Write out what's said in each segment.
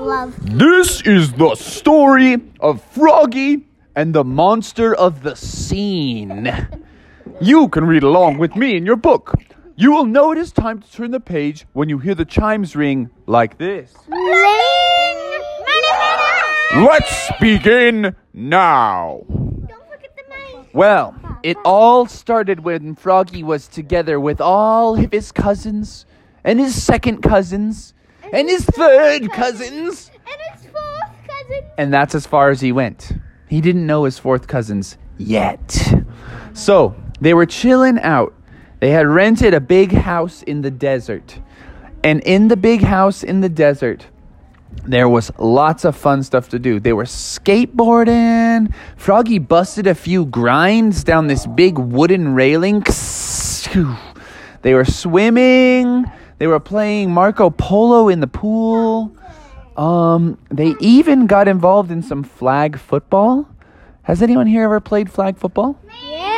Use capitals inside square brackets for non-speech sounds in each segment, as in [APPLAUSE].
Love. This is the story of Froggy and the monster of the scene. You can read along with me in your book. You will know it is time to turn the page when you hear the chimes ring like this. Let's begin now. Well, it all started when Froggy was together with all of his cousins, and his second cousins, and his third cousins. And his fourth cousin. And that's as far as he went. He didn't know his fourth cousins yet. So they were chilling out. They had rented a big house in the desert. And in the big house in the desert, there was lots of fun stuff to do. They were skateboarding. Froggy busted a few grinds down this big wooden railing. They were swimming. They were playing Marco Polo in the pool. Um, they even got involved in some flag football. Has anyone here ever played flag football? Yeah.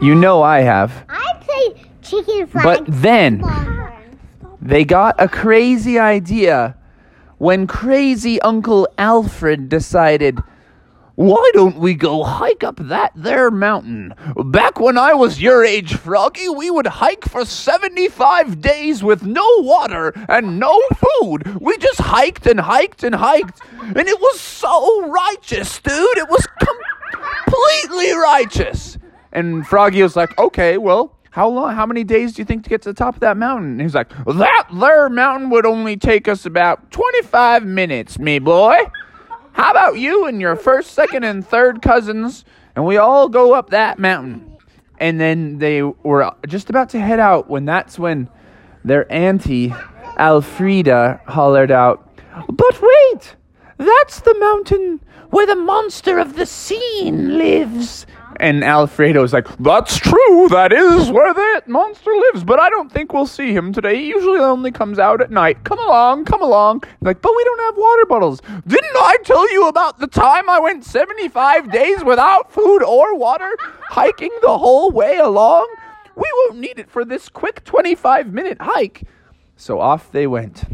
You know I have. I played chicken fried. But then they got a crazy idea when crazy Uncle Alfred decided, why don't we go hike up that there mountain? Back when I was your age, Froggy, we would hike for 75 days with no water and no food. We just hiked and hiked and hiked. And it was so righteous, dude. It was completely righteous. And Froggy was like, okay, well, how long, how many days do you think to get to the top of that mountain? He's like, that there mountain would only take us about 25 minutes, me boy. How about you and your first, second, and third cousins, and we all go up that mountain? And then they were just about to head out when that's when their auntie, Alfreda, hollered out, But wait! That's the mountain where the monster of the scene lives. And Alfredo's like, That's true, that is where that monster lives, but I don't think we'll see him today. He usually only comes out at night. Come along, come along. Like, but we don't have water bottles. Didn't I tell you about the time I went 75 days without food or water, hiking the whole way along? We won't need it for this quick 25 minute hike. So off they went.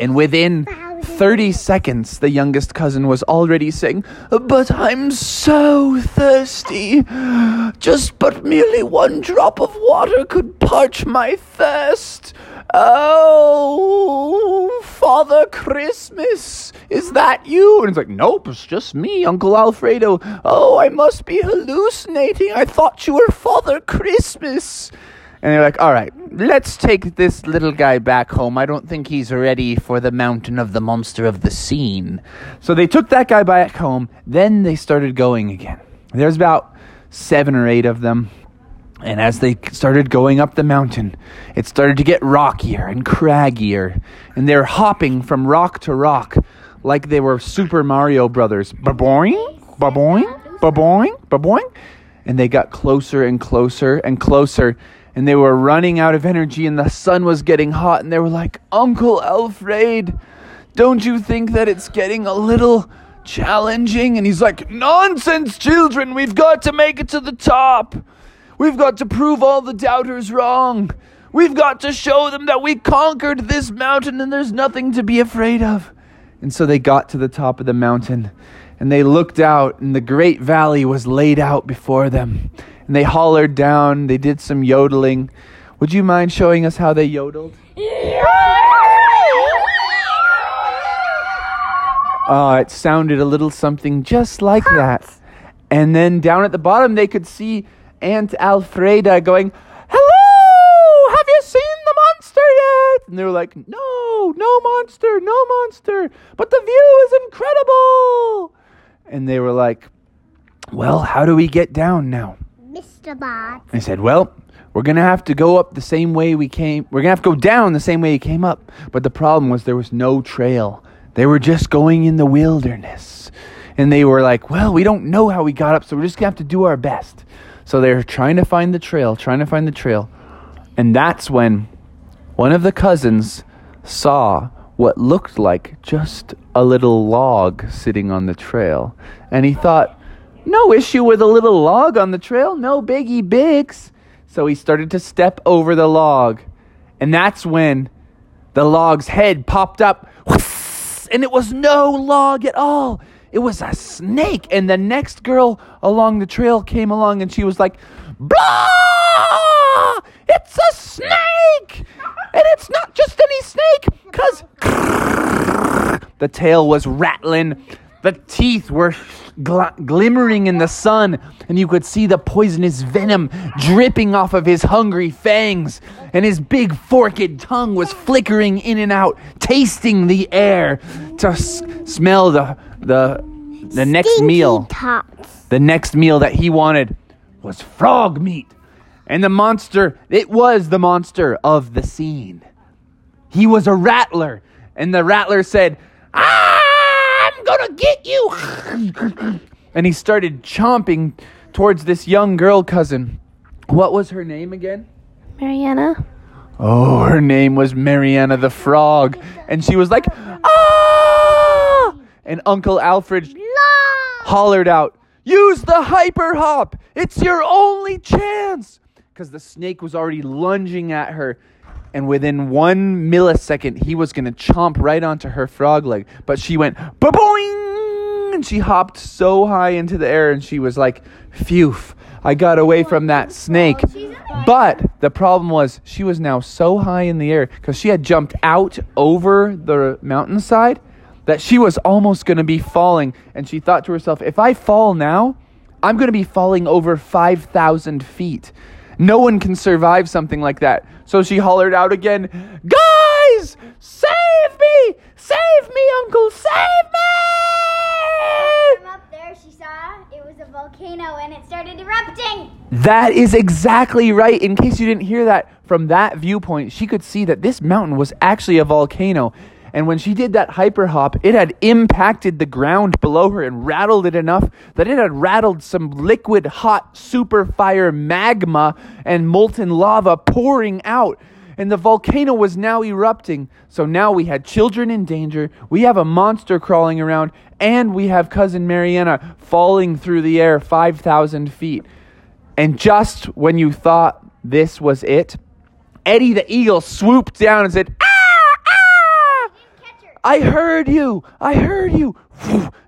And within 30 seconds, the youngest cousin was already saying, But I'm so thirsty. Just but merely one drop of water could parch my thirst. Oh, Father Christmas, is that you? And it's like, Nope, it's just me, Uncle Alfredo. Oh, I must be hallucinating. I thought you were Father Christmas. And they're like, all right, let's take this little guy back home. I don't think he's ready for the mountain of the monster of the scene. So they took that guy back home. Then they started going again. There's about seven or eight of them. And as they started going up the mountain, it started to get rockier and craggier. And they're hopping from rock to rock like they were Super Mario Brothers. Baboing, baboing, baboing, baboing. And they got closer and closer and closer and they were running out of energy and the sun was getting hot and they were like uncle alfred don't you think that it's getting a little challenging? And he's like nonsense children. We've got to make it to the top. We've got to prove all the doubters wrong. We've got to show them that we conquered this mountain and there's nothing to be afraid of. And so they got to the top of the mountain and they looked out and the great valley was laid out before them and they hollered down. They did some yodeling. Would you mind showing us how they yodeled? Oh, it sounded a little something just like that. And then down at the bottom, they could see Aunt Alfreda going, Hello! Have you seen the monster yet? And they were like, No, no monster, no monster. But the view is incredible. And they were like, Well, how do we get down now? Mr. Bot. I said, Well, we're going to have to go up the same way we came. We're going to have to go down the same way you came up. But the problem was there was no trail. They were just going in the wilderness. And they were like, Well, we don't know how we got up, so we're just going to have to do our best. So they're trying to find the trail, trying to find the trail. And that's when one of the cousins saw what looked like just a little log sitting on the trail. And he thought, no issue with a little log on the trail, no biggie bigs. So he started to step over the log. And that's when the log's head popped up, and it was no log at all. It was a snake. And the next girl along the trail came along and she was like, Blah! It's a snake! And it's not just any snake, because the tail was rattling, the teeth were gl- glimmering in the sun, and you could see the poisonous venom dripping off of his hungry fangs, and his big forked tongue was flickering in and out, tasting the air to s- smell the the the next Stinky meal. Tots. The next meal that he wanted was frog meat. And the monster, it was the monster of the scene. He was a rattler. And the rattler said, I'm gonna get you. And he started chomping towards this young girl cousin. What was her name again? Mariana. Oh, her name was Mariana the Frog. And she was like, ah! And Uncle Alfred Blah. hollered out, Use the hyper hop! It's your only chance! Because the snake was already lunging at her. And within one millisecond, he was going to chomp right onto her frog leg. But she went, boing! And she hopped so high into the air, and she was like, Phew, I got away from that snake. But the problem was, she was now so high in the air because she had jumped out over the mountainside that she was almost going to be falling. And she thought to herself, if I fall now, I'm going to be falling over 5,000 feet. No one can survive something like that. So she hollered out again, Guys, save me! Save me, Uncle, save me! From up there, she saw it was a volcano and it started erupting. That is exactly right. In case you didn't hear that, from that viewpoint, she could see that this mountain was actually a volcano. And when she did that hyper hop, it had impacted the ground below her and rattled it enough that it had rattled some liquid hot super fire magma and molten lava pouring out. And the volcano was now erupting. So now we had children in danger, we have a monster crawling around, and we have cousin Mariana falling through the air 5,000 feet. And just when you thought this was it, Eddie the eagle swooped down and said, Ah! I heard you! I heard you!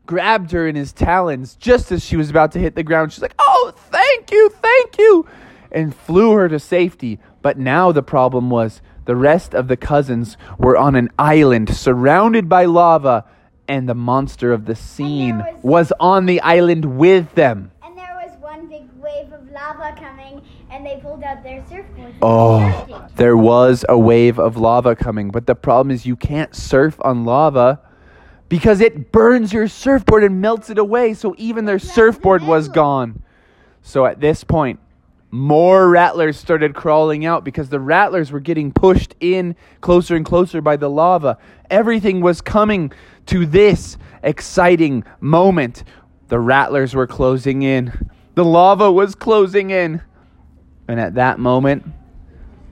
Grabbed her in his talons just as she was about to hit the ground. She's like, Oh, thank you, thank you! And flew her to safety. But now the problem was the rest of the cousins were on an island surrounded by lava, and the monster of the scene was on the island with them. And there was one big wave of lava coming, and they pulled out their surfboards. Oh, there was a wave of lava coming, but the problem is you can't surf on lava because it burns your surfboard and melts it away. So even their surfboard was gone. So at this point, more rattlers started crawling out because the rattlers were getting pushed in closer and closer by the lava. Everything was coming to this exciting moment. The rattlers were closing in, the lava was closing in. And at that moment,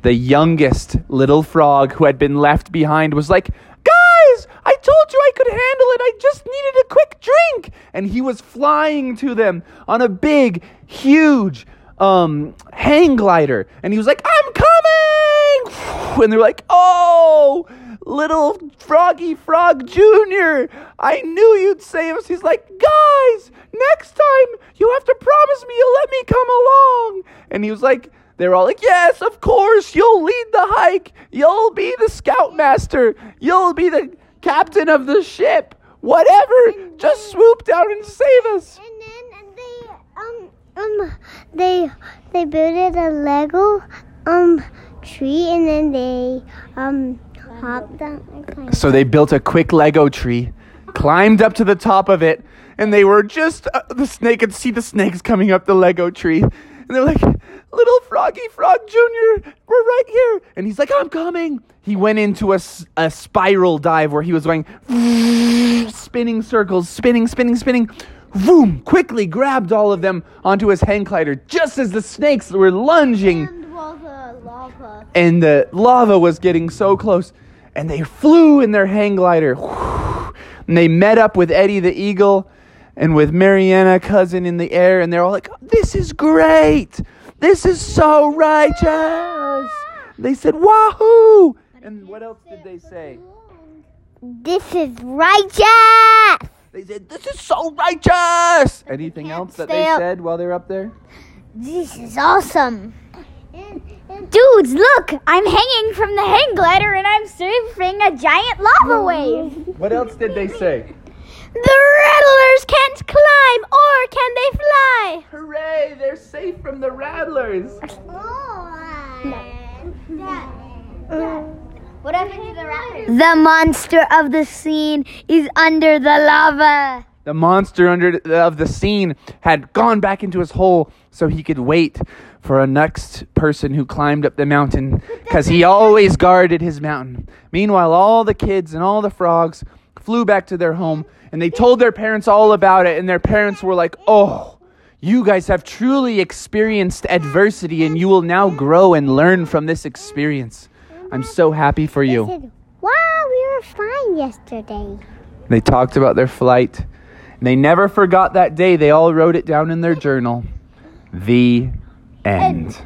the youngest little frog who had been left behind was like, Guys, I told you I could handle it. I just needed a quick drink. And he was flying to them on a big, huge um, hang glider. And he was like, I'm coming. [SIGHS] And they're like, Oh, little Froggy Frog Jr., I knew you'd save us. He's like, Guys, next time you have to promise me you'll let me come along. And he was like, they were all like, Yes, of course, you'll lead the hike. You'll be the scoutmaster. You'll be the captain of the ship. Whatever. Just swoop down and save us. And then they um um they they built a Lego um tree, and then they um hopped down. So they built a quick Lego tree, climbed up to the top of it, and they were just uh, the snake could see the snakes coming up the Lego tree. And they're like, Little Froggy Frog Jr., we're right here. And he's like, I'm coming. He went into a, a spiral dive where he was going [LAUGHS] spinning circles, spinning, spinning, spinning. Boom! Quickly grabbed all of them onto his hang glider just as the snakes were lunging And while the lava and the lava was getting so close and they flew in their hang glider [SIGHS] and they met up with eddie the eagle and with mariana cousin in the air and they're all like this is great this is so righteous they said wahoo And what else did they say? This is righteous. They said, This is so righteous! Anything else that they up. said while they're up there? This is awesome. Dudes, look! I'm hanging from the hang glider and I'm surfing a giant lava wave. What else did they say? The rattlers can't climb, or can they fly? Hooray! They're safe from the rattlers! What happened to the rattlers? The monster of the scene is under the lava. The monster under the, of the scene had gone back into his hole so he could wait for a next person who climbed up the mountain because he always guarded his mountain. Meanwhile, all the kids and all the frogs flew back to their home and they told their parents all about it, and their parents were like, Oh, you guys have truly experienced adversity and you will now grow and learn from this experience. I'm so happy for you. said, wow, we were fine yesterday. They talked about their flight. And they never forgot that day. They all wrote it down in their journal. The end.